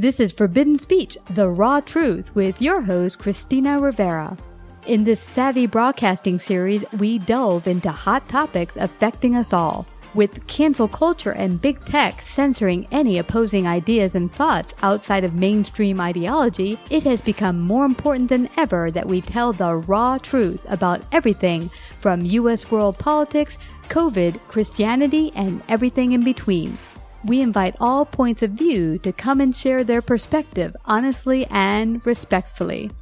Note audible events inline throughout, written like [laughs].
This is Forbidden Speech, the raw truth, with your host, Christina Rivera. In this Savvy Broadcasting series, we delve into hot topics affecting us all. With cancel culture and big tech censoring any opposing ideas and thoughts outside of mainstream ideology, it has become more important than ever that we tell the raw truth about everything from U.S. world politics, COVID, Christianity, and everything in between. We invite all points of view to come and share their perspective honestly and respectfully.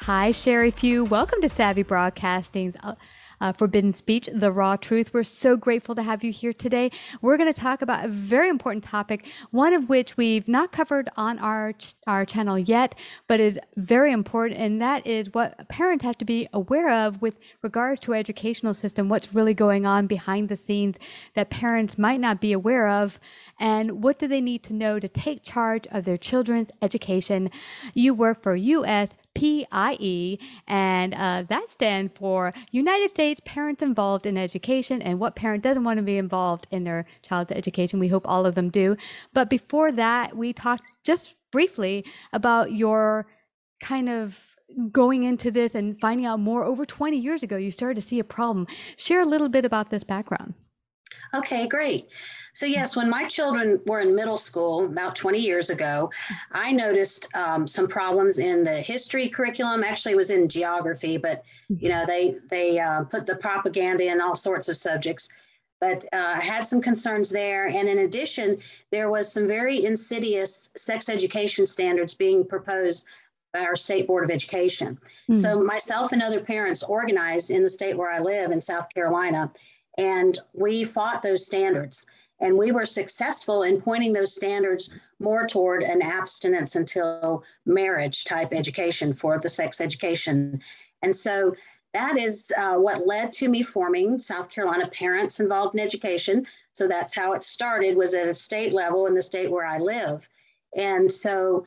Hi, Sheri Few. Welcome to Savvy Broadcasting's uh, uh, Forbidden Speech, The Raw Truth. We're so grateful to have you here today. We're going to talk about a very important topic, one of which we've not covered on our, ch- our channel yet, but is very important, and that is what parents have to be aware of with regards to our educational system, what's really going on behind the scenes that parents might not be aware of, and what do they need to know to take charge of their children's education. You work for US PIE, and uh, that stands for United States Parents Involved in Education. And what parent doesn't want to be involved in their child's education? We hope all of them do. But before that, we talked just briefly about your kind of going into this and finding out more over 20 years ago you started to see a problem share a little bit about this background Okay, great. So, yes, when my children were in middle school about 20 years ago, I noticed um, some problems in the history curriculum. Actually, it was in geography, but you know, they they uh, put the propaganda in all sorts of subjects. But uh, I had some concerns there. And in addition, there was some very insidious sex education standards being proposed by our state board of education. Mm. So myself and other parents organized in the state where I live in South Carolina and we fought those standards. And we were successful in pointing those standards more toward an abstinence until marriage type education for the sex education. And so that is uh, what led to me forming South Carolina Parents Involved in Education. So that's how it started was at a state level in the state where I live. And so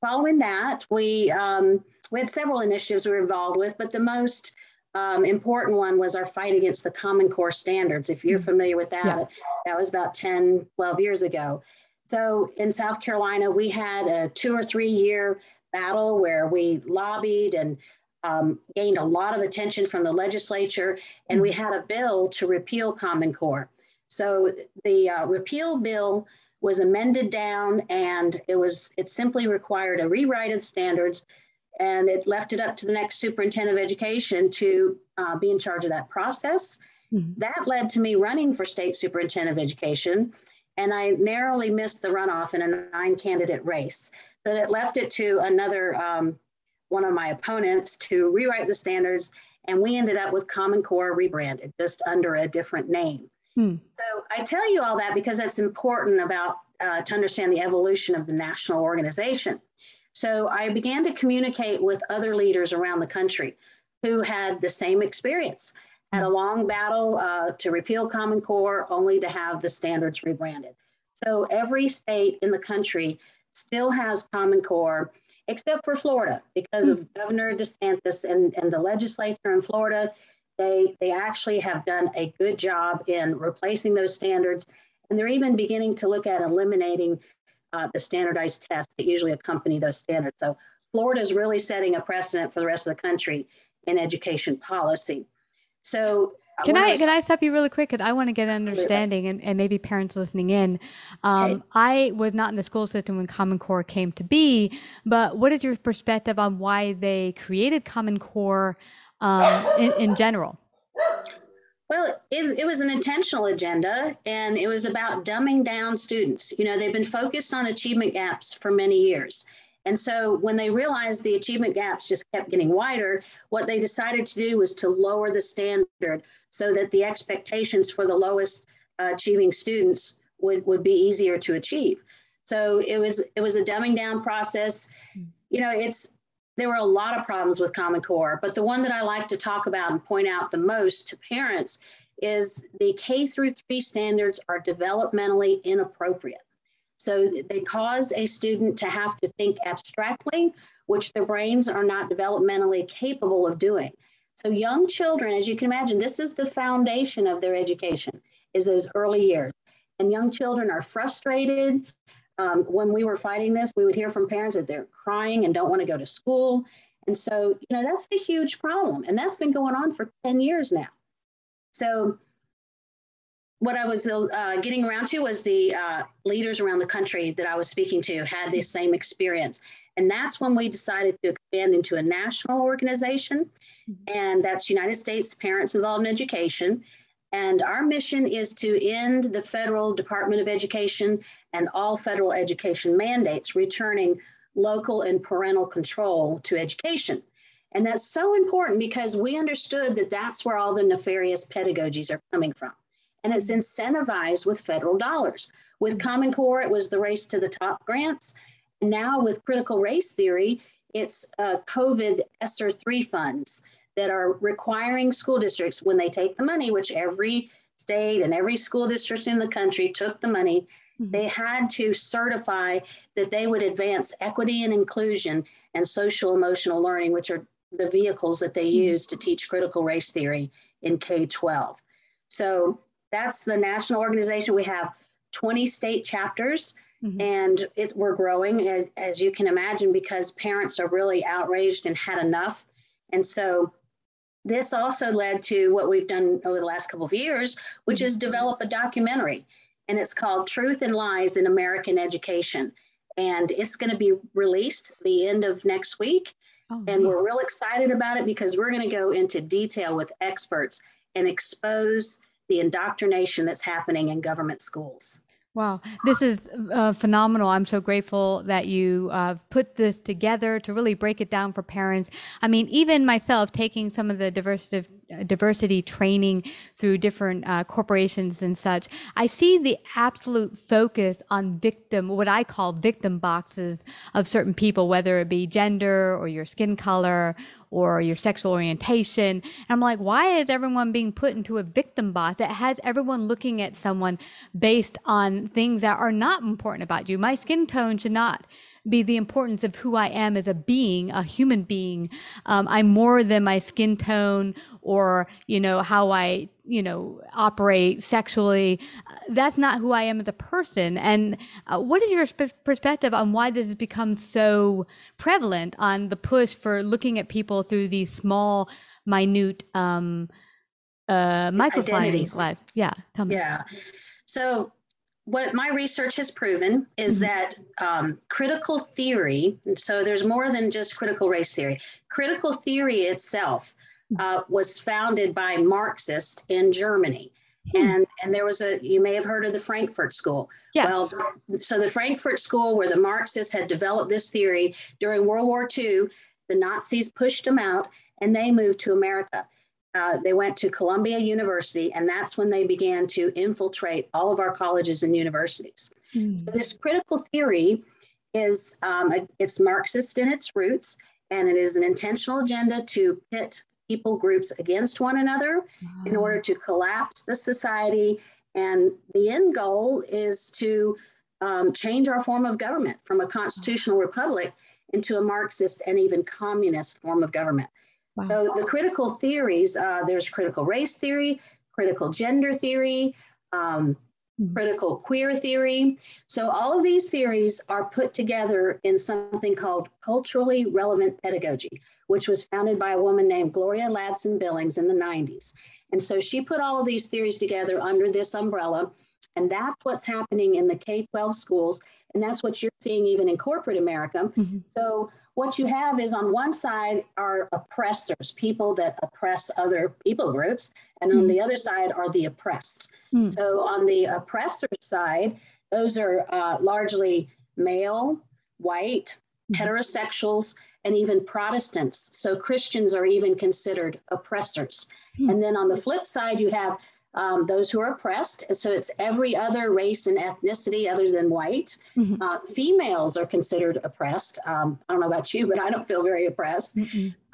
following that, we, um, we had several initiatives we were involved with, but the most um, important one was our fight against the Common Core standards. If you're mm-hmm. familiar with that, yeah. that was about 10, 12 years ago. So in South Carolina, we had a two or three year battle where we lobbied and um, gained a lot of attention from the legislature, and we mm-hmm. had a bill to repeal Common Core. So the uh, repeal bill was amended down, and it was it simply required a rewrite of standards and it left it up to the next superintendent of education to uh, be in charge of that process. Mm-hmm. That led to me running for state superintendent of education, and I narrowly missed the runoff in a nine candidate race. So it left it to another um, one of my opponents to rewrite the standards, and we ended up with Common Core rebranded, just under a different name. Hmm. So I tell you all that because it's important about uh, to understand the evolution of the national organization. So I began to communicate with other leaders around the country who had the same experience, had a long battle uh, to repeal Common Core only to have the standards rebranded. So every state in the country still has Common Core, except for Florida, because of Governor DeSantis and, and the legislature in Florida. They, they actually have done a good job in replacing those standards. And they're even beginning to look at eliminating uh, the standardized tests that usually accompany those standards. So Florida is really setting a precedent for the rest of the country in education policy. So can I, can I stop you really quick? Because I want to get an understanding, and, and maybe parents listening in. Um, okay. I was not in the school system when Common Core came to be, but what is your perspective on why they created Common Core um, in, in general? Well, it, it, was an intentional agenda, and it was about dumbing down students. You know, they've been focused on achievement gaps for many years. And so when they realized the achievement gaps just kept getting wider, what they decided to do was to lower the standard so that the expectations for the lowest uh, achieving students would, would be easier to achieve. So it was it was a dumbing down process. You know, it's there were a lot of problems with Common Core, but the one that I like to talk about and point out the most to parents is the K through three standards are developmentally inappropriate. So they cause a student to have to think abstractly, which their brains are not developmentally capable of doing. So young children, as you can imagine, this is the foundation of their education, is those early years. And young children are frustrated. Um, when we were fighting this, we would hear from parents that they're crying and don't want to go to school. And so, you know, that's a huge problem. And that's been going on for 10 years now. So what I was uh, getting around to was the uh, leaders around the country that I was speaking to had this same experience. And that's when we decided to expand into a national organization, and that's United States Parents Involved in Education. And our mission is to end the federal Department of Education and all federal education mandates, returning local and parental control to education. And that's so important because we understood that that's where all the nefarious pedagogies are coming from and it's incentivized with federal dollars. With Common Core, it was the race to the top grants. And now with critical race theory, it's uh, COVID ESSER 3 funds that are requiring school districts, when they take the money, which every state and every school district in the country took the money, mm-hmm. they had to certify that they would advance equity and inclusion and social emotional learning, which are the vehicles that they mm-hmm. use to teach critical race theory in K 12. So that's the national organization. We have 20 state chapters. Mm-hmm. And it, we're growing, as, as you can imagine, because parents are really outraged and had enough. And so this also led to what we've done over the last couple of years, which is develop a documentary. And it's called Truth and Lies in American Education. And it's going to be released the end of next week. Oh, and nice. we're real excited about it because we're going to go into detail with experts and expose the indoctrination that's happening in government schools. Wow, this is uh, phenomenal. I'm so grateful that you uh, put this together to really break it down for parents. I mean, even myself taking some of the diversity diversity training through different uh, corporations and such, I see the absolute focus on victim, what I call victim boxes of certain people, whether it be gender or your skin color or your sexual orientation. And I'm like, why is everyone being put into a victim box that has everyone looking at someone based on things that are not important about you? My skin tone should not be the importance of who I am as a being, a human being. Um, I'm more than my skin tone or, you know, how I, you know, operate sexually. That's not who I am as a person. And uh, what is your sp- perspective on why this has become so prevalent on the push for looking at people through these small, minute, um, uh, life? Yeah. Tell me. Yeah. So what my research has proven is mm-hmm. that um, critical theory, so there's more than just critical race theory, critical theory itself. Uh, was founded by Marxists in Germany. Hmm. And, and there was a, you may have heard of the Frankfurt School. Yes. Well, so the Frankfurt School, where the Marxists had developed this theory during World War II, the Nazis pushed them out and they moved to America. Uh, they went to Columbia University, and that's when they began to infiltrate all of our colleges and universities. Mm. So this critical theory is um, a, it's Marxist in its roots, and it is an intentional agenda to pit people groups against one another wow. in order to collapse the society And the end goal is to um, change our form of government from a constitutional republic into a Marxist and even communist form of government. Wow. So the critical theories, uh, there's critical race theory, critical gender theory, um. Critical queer theory. So all of these theories are put together in something called culturally relevant pedagogy, which was founded by a woman named Gloria Ladson Billings in the 90s. And so she put all of these theories together under this umbrella. And that's what's happening in the K 12 schools. And that's what you're seeing even in corporate America. Mm-hmm. So, what you have is on one side are oppressors, people that oppress other people groups, and on the other side are the oppressed. Mm-hmm. So, on the oppressor side, those are uh, largely male, white, mm-hmm. heterosexuals, and even Protestants. So, Christians are even considered oppressors. Hmm. And then on the flip side, you have um, those who are oppressed. And so it's every other race and ethnicity other than white. Mm-hmm. Uh, females are considered oppressed. Um, I don't know about you, but I don't feel very oppressed.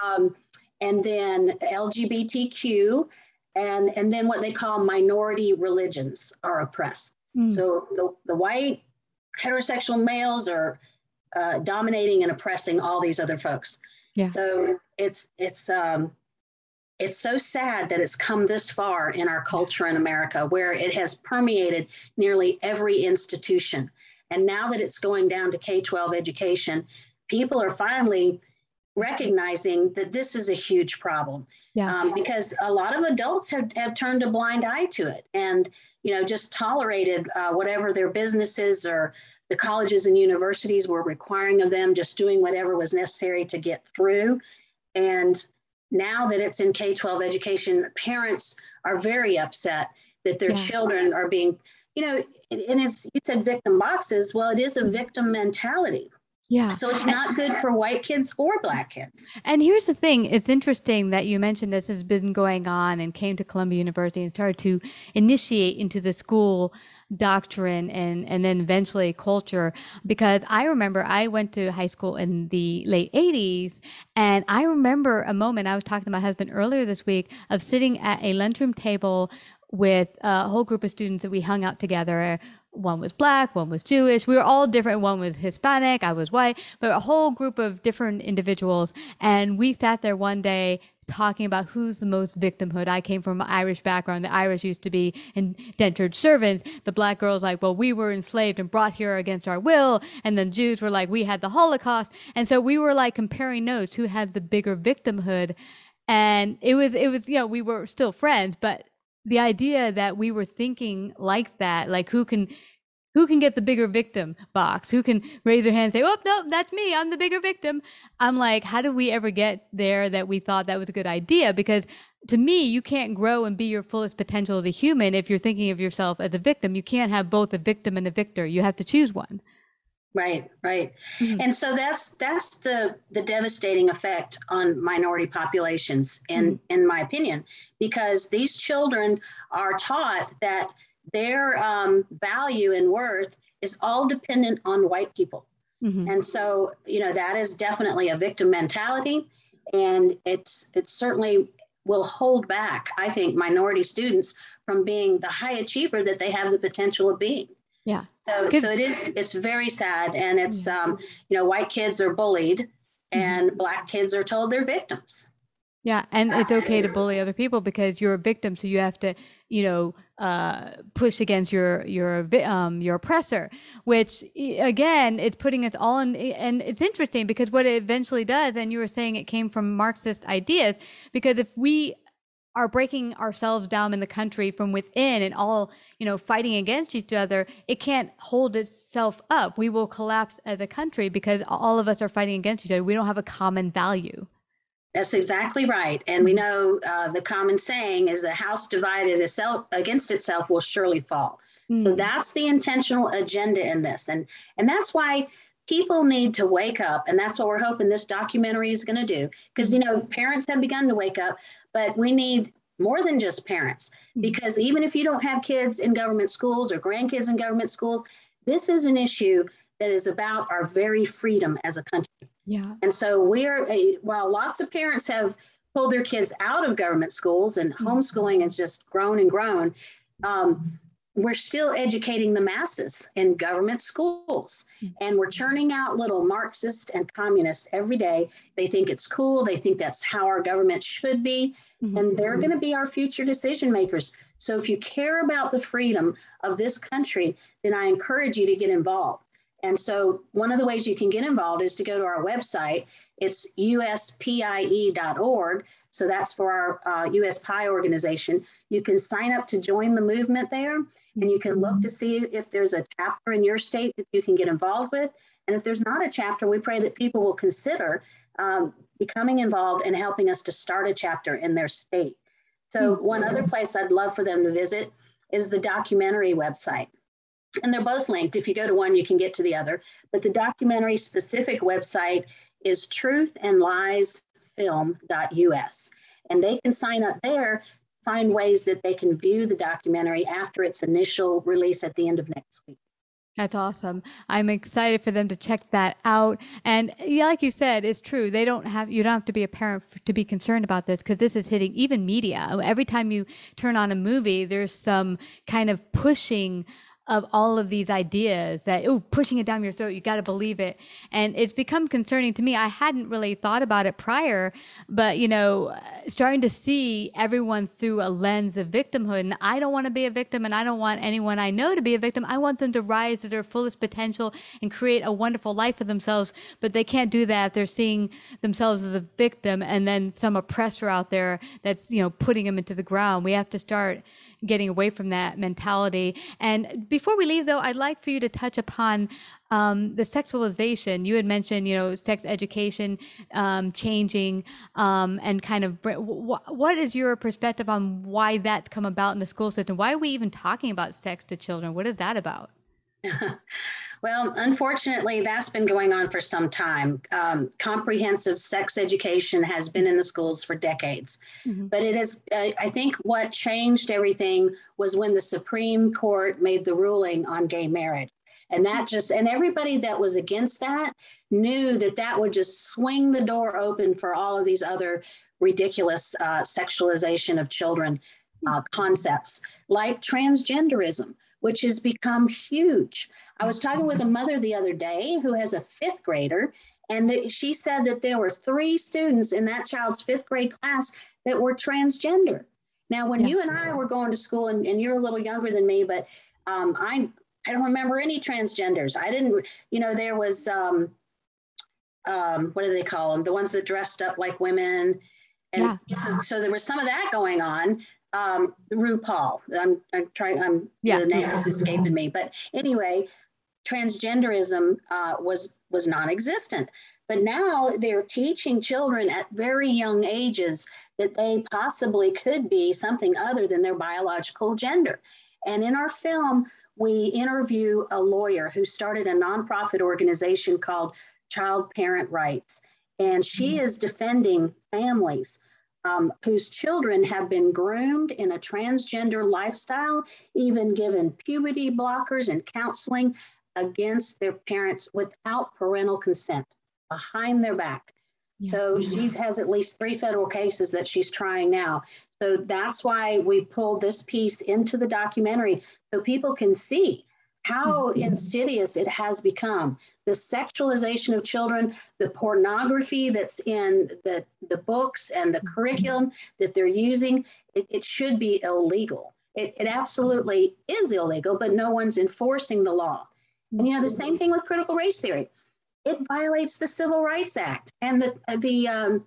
Um, and then LGBTQ, and, and then what they call minority religions are oppressed. Mm. So the, the white heterosexual males are uh, dominating and oppressing all these other folks. Yeah. So it's it's um, it's so sad that it's come this far in our culture in America where it has permeated nearly every institution. And now that it's going down to K 12 education, people are finally recognizing that this is a huge problem. Yeah. Um, because a lot of adults have, have turned a blind eye to it and, you know, just tolerated uh, whatever their businesses or the colleges and universities were requiring of them, just doing whatever was necessary to get through. And now that it's in K 12 education, parents are very upset that their yeah. children are being, you know, and it's, you said victim boxes. Well, it is a victim mentality. Yeah. So it's not good for white kids or black kids. And here's the thing it's interesting that you mentioned this has been going on and came to Columbia University and started to initiate into the school doctrine and, and then eventually culture. Because I remember I went to high school in the late 80s, and I remember a moment I was talking to my husband earlier this week of sitting at a lunchroom table with a whole group of students that we hung out together one was black, one was Jewish. We were all different. One was Hispanic, I was white, but a whole group of different individuals. And we sat there one day talking about who's the most victimhood. I came from an Irish background. The Irish used to be indentured servants. The black girls like, well, we were enslaved and brought here against our will. And then Jews were like, we had the Holocaust. And so we were like comparing notes who had the bigger victimhood. And it was, it was, you know, we were still friends, but the idea that we were thinking like that, like who can who can get the bigger victim box? Who can raise their hand and say, "Oh, no, that's me. I'm the bigger victim." I'm like, how did we ever get there that we thought that was a good idea? Because to me, you can't grow and be your fullest potential as a human if you're thinking of yourself as a victim. You can't have both a victim and a victor. You have to choose one. Right, right. Mm-hmm. And so that's that's the the devastating effect on minority populations in mm-hmm. in my opinion because these children are taught that their um, value and worth is all dependent on white people. Mm-hmm. And so, you know, that is definitely a victim mentality and it's it certainly will hold back I think minority students from being the high achiever that they have the potential of being. Yeah. So, so it is, it's very sad. And it's, mm-hmm. um, you know, white kids are bullied and mm-hmm. black kids are told they're victims. Yeah. And it's okay to bully other people because you're a victim. So you have to, you know, uh, push against your, your, um, your oppressor, which again, it's putting us all in, and it's interesting because what it eventually does, and you were saying it came from Marxist ideas, because if we are breaking ourselves down in the country from within and all you know fighting against each other it can't hold itself up. We will collapse as a country because all of us are fighting against each other. We don't have a common value. That's exactly right. And we know uh, the common saying is a house divided itself against itself will surely fall. Mm. so that's the intentional agenda in this. And and that's why people need to wake up. And that's what we're hoping this documentary is going to do because you know parents have begun to wake up but we need more than just parents hmm. because even if you don't have kids in government schools or grandkids in government schools this is an issue that is about our very freedom as a country yeah and so we're while lots of parents have pulled their kids out of government schools and mm-hmm. homeschooling has just grown and grown um, we're still educating the masses in government schools. And we're churning out little marxists and communists every day. They think it's cool. They think that's how our government should be. Mm-hmm. and they're going to be our future decision makers. So if you care about the freedom of this country then i encourage you to get involved and so one of the ways you can get involved is to go to our website. It's uspie.org. So that's for our uh, USPIE organization. You can sign up to join the movement there, and you can look to see if there's a chapter in your state that you can get involved with. And if there's not a chapter, we pray that people will consider um, becoming involved and helping us to start a chapter in their state. So, one other place I'd love for them to visit is the documentary website and they're both linked. If you go to one, you can get to the other. But the documentary specific website is truthandliesfilm.us. And they can sign up there, find ways that they can view the documentary after its initial release at the end of next week. That's awesome. I'm excited for them to check that out. And yeah, like you said, it's true. They don't have, you don't have to be a parent to be concerned about this because this is hitting even media. Every time you turn on a movie, there's some kind of pushing of all of these ideas that oh pushing it down your throat you got to believe it. And it's become concerning to me. I hadn't really thought about it prior but you know starting to see everyone through a lens of victimhood. And i don't want to be a victim and i don't want anyone i know to be a victim. I want them to rise to their fullest potential and create a wonderful life for themselves. But they can't do that. They're seeing themselves as a victim and then some oppressor out there that's you know putting them into the ground. We have to start getting away from that mentality. And before we leave, though, I'd like for you to touch upon um, the sexualization. You had mentioned, you know, sex education um, changing, um, and kind of what is your perspective on why that's come about in the school system? Why are we even talking about sex to children? What is that about? [laughs] Well, unfortunately, that's been going on for some time. Um, comprehensive sex education has been in the schools for decades. Mm-hmm. But it is, uh, I think, what changed everything was when the Supreme Court made the ruling on gay marriage. And that just, and everybody that was against that knew that that would just swing the door open for all of these other ridiculous uh, sexualization of children uh, concepts like transgenderism which has become huge. I was talking with a mother the other day who has a fifth grader, and the, she said that there were three students in that child's fifth grade class that were transgender. Now, when yeah. you and I were going to school, and, and you're a little younger than me, but um, I I don't remember any transgenders. I didn't, you know, there was um, um, what do they call them? The ones that dressed up like women. And yeah. so, so there was some of that going on um, RuPaul. I'm, I'm trying. I'm yeah. the name is escaping me, but anyway, transgenderism uh, was was non-existent. But now they're teaching children at very young ages that they possibly could be something other than their biological gender. And in our film, we interview a lawyer who started a nonprofit organization called Child Parent Rights. And she mm-hmm. is defending families um, whose children have been groomed in a transgender lifestyle, even given puberty blockers and counseling against their parents without parental consent behind their back. Yeah. So she has at least three federal cases that she's trying now. So that's why we pulled this piece into the documentary so people can see how insidious it has become. The sexualization of children, the pornography that's in the, the books and the curriculum that they're using, it, it should be illegal. It, it absolutely is illegal, but no one's enforcing the law. And you know, the same thing with critical race theory. It violates the Civil Rights Act and the, the um,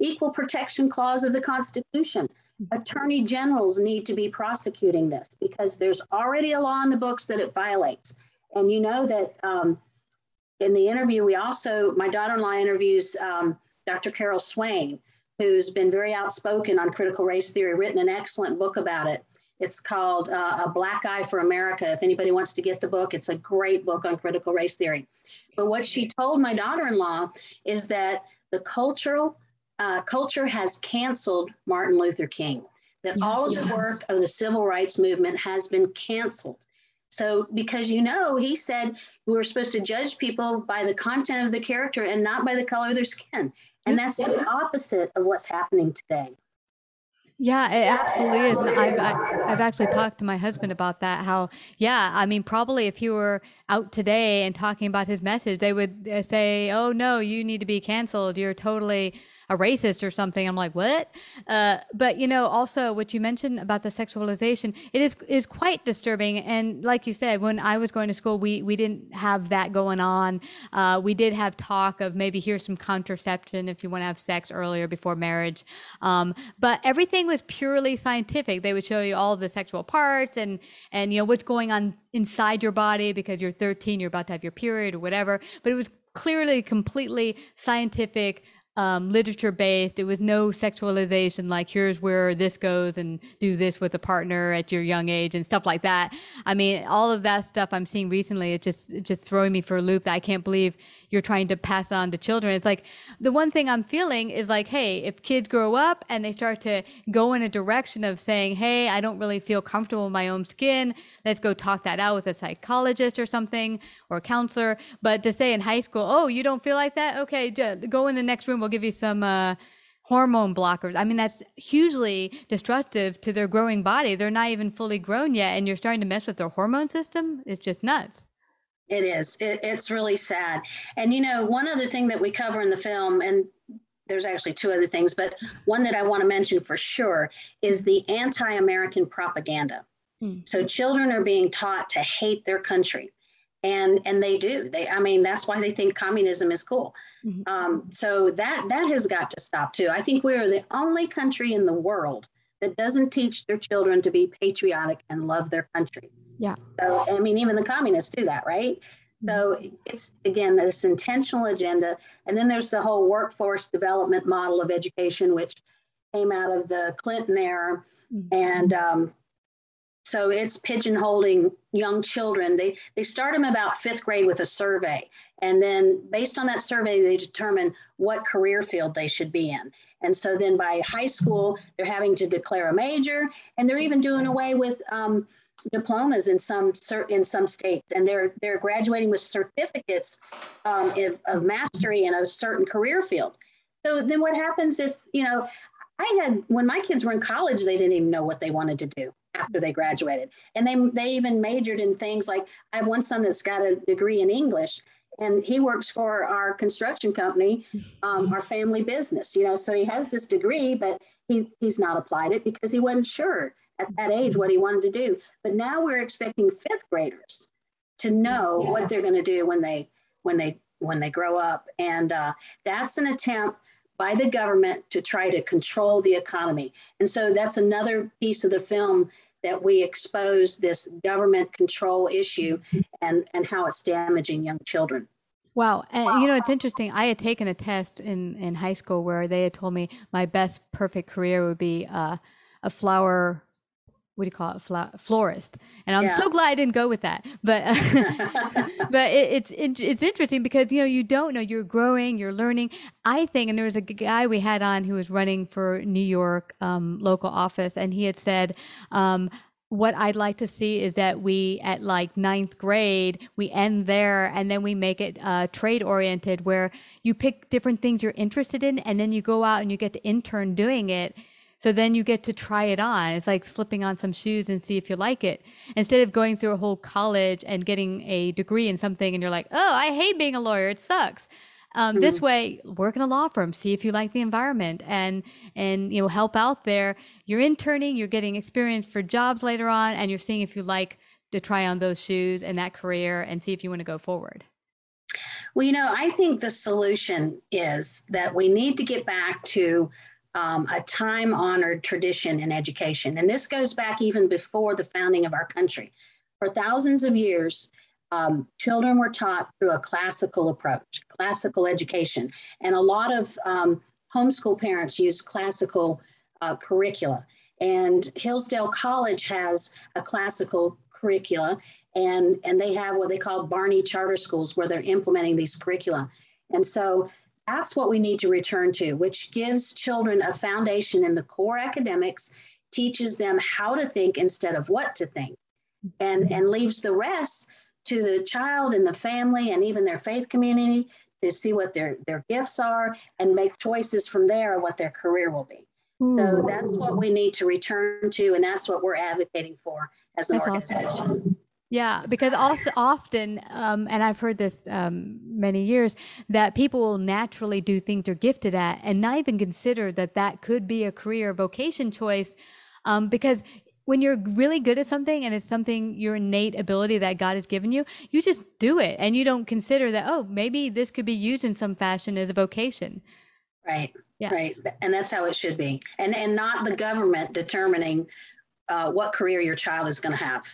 Equal Protection Clause of the Constitution attorney generals need to be prosecuting this because there's already a law in the books that it violates. And you know that um, in the interview, we also, my daughter in law interviews um, Dr. Carol Swain, who's been very outspoken on critical race theory, written an excellent book about it. It's called uh, A Black Eye for America. If anybody wants to get the book, it's a great book on critical race theory. But what she told my daughter in law is that the cultural uh, culture has canceled Martin Luther King, that yes, all of yes. the work of the civil rights movement has been canceled. So, because you know, he said we were supposed to judge people by the content of the character and not by the color of their skin. And that's the opposite of what's happening today. Yeah, it absolutely is. I've, I've actually talked to my husband about that. How, yeah, I mean, probably if he were out today and talking about his message, they would uh, say, oh, no, you need to be canceled. You're totally a racist or something. I'm like, what? Uh, but you know, also what you mentioned about the sexualization, it is is quite disturbing. And like you said, when I was going to school, we we didn't have that going on. Uh, we did have talk of maybe here's some contraception if you want to have sex earlier before marriage. Um, but everything was purely scientific. They would show you all the sexual parts and and you know what's going on inside your body because you're 13, you're about to have your period or whatever. But it was clearly completely scientific um, literature based. It was no sexualization, like here's where this goes and do this with a partner at your young age and stuff like that. I mean, all of that stuff I'm seeing recently, it just just throwing me for a loop. That I can't believe you're trying to pass on to children. It's like the one thing I'm feeling is like, hey, if kids grow up and they start to go in a direction of saying, hey, I don't really feel comfortable in my own skin, let's go talk that out with a psychologist or something or a counselor. But to say in high school, oh, you don't feel like that? Okay, go in the next room. We'll give you some. Uh, hormone blockers. I mean, that's hugely destructive to their growing body. They're not even fully grown yet, and you're starting to mess with their hormone system. It's just nuts. It is. It, it's really sad. And you know, one other thing that we cover in the film, and there's actually two other things, but one that I want to mention for sure is the anti American propaganda. Mm. So children are being taught to hate their country. And, and they do they i mean that's why they think communism is cool mm-hmm. um, so that that has got to stop too i think we are the only country in the world that doesn't teach their children to be patriotic and love their country yeah. So, I mean, even the communists do that, right? So it's again this intentional agenda, and then there's the whole workforce development model of education, which came out of the Clinton era, mm-hmm. and um, so it's pigeonholing young children. They they start them about fifth grade with a survey, and then based on that survey, they determine what career field they should be in. And so then by high school, they're having to declare a major, and they're even doing away with um, diplomas in some in some states, and they're they're graduating with certificates um, of, of mastery in a certain career field. So then, what happens if you know? I had when my kids were in college, they didn't even know what they wanted to do after they graduated, and they they even majored in things like I have one son that's got a degree in English, and he works for our construction company, um, our family business. You know, so he has this degree, but he he's not applied it because he wasn't sure at that age what he wanted to do. But now we're expecting fifth graders to know yeah. what they're going to do when they when they when they grow up, and uh, that's an attempt by the government to try to control the economy. And so that's another piece of the film that we expose this government control issue and, and how it's damaging young children. Wow. And wow. you know, it's interesting. I had taken a test in, in high school where they had told me my best perfect career would be uh, a flower what do you call it? Fla- florist. And i'm yeah. so glad i didn't go with that. [laughs] But [laughs] but it, it's it, it's interesting because you know you don't know. You're growing you're learning. I think and there was a guy we had on who was running for new york um, local office and he had said um, what I'd like to see is that we, at like ninth grade, we end there and then we make it uh, trade oriented where you pick different things you're interested in and then you go out and you get to intern doing it so then you get to try it on. It's like slipping on some shoes and see if you like it. Instead of going through a whole college and getting a degree in something and you're like, oh, I hate being a lawyer. It sucks. Um, mm-hmm. This way, work in a law firm, see if you like the environment, and and you know help out there. You're interning, you're getting experience for jobs later on, and you're seeing if you like to try on those shoes and that career, and see if you want to go forward. Well, you know, I think the solution is that we need to get back to um, a time honored tradition in education. And this goes back even before the founding of our country. For thousands of years, um, children were taught through a classical approach, classical education. And a lot of um, homeschool parents use classical uh, curricula. And Hillsdale College has a classical curricula, and, and they have what they call Barney charter schools where they're implementing these curricula. And so that's what we need to return to, which gives children a foundation in the core academics, teaches them how to think instead of what to think, and, and leaves the rest to the child and the family and even their faith community to see what their, their gifts are and make choices from there what their career will be. So hmm. that's what we need to return to, and that's what we're advocating for as an that's organization. Awesome. Yeah, because also often, um, and I've heard this um, many years, that people will naturally do things they're gifted at and not even consider that that could be a career vocation choice. Um, because when you're really good at something and it's something your innate ability that God has given you, you just do it and you don't consider that, oh, maybe this could be used in some fashion as a vocation. Right. Yeah. Right. And that's how it should be. And and not the government determining uh, what career your child is going to have.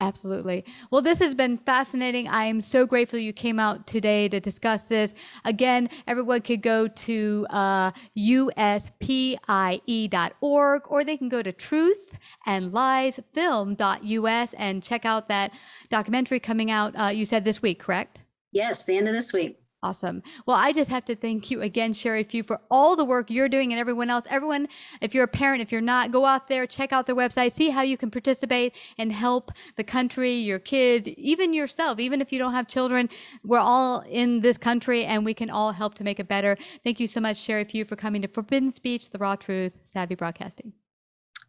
Absolutely. Well, this has been fascinating. I am so grateful you came out today to discuss this. Again, everyone could go to uh, uspie.org or they can go to truthandliesfilm.us and check out that documentary coming out, uh, you said this week, correct? Yes, the end of this week. Awesome. Well, I just have to thank you again, Sheri Few, for all the work you're doing and everyone else. Everyone, if you're a parent, if you're not, go out there, check out their website, see how you can participate and help the country, your kids, even yourself, even if you don't have children. We're all in this country and we can all help to make it better. Thank you so much, Sheri Few, for coming to Forbidden Speech, The Raw Truth, Savvy Broadcasting.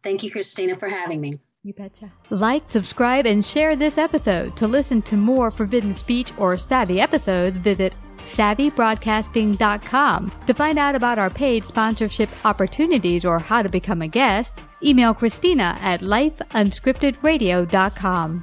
Thank you, Christina, for having me. You betcha. Like, subscribe, and share this episode. To listen to more Forbidden Speech or Savvy episodes, visit savvybroadcasting.com. To find out about our paid sponsorship opportunities or how to become a guest, email Christina at lifeunscriptedradio.com.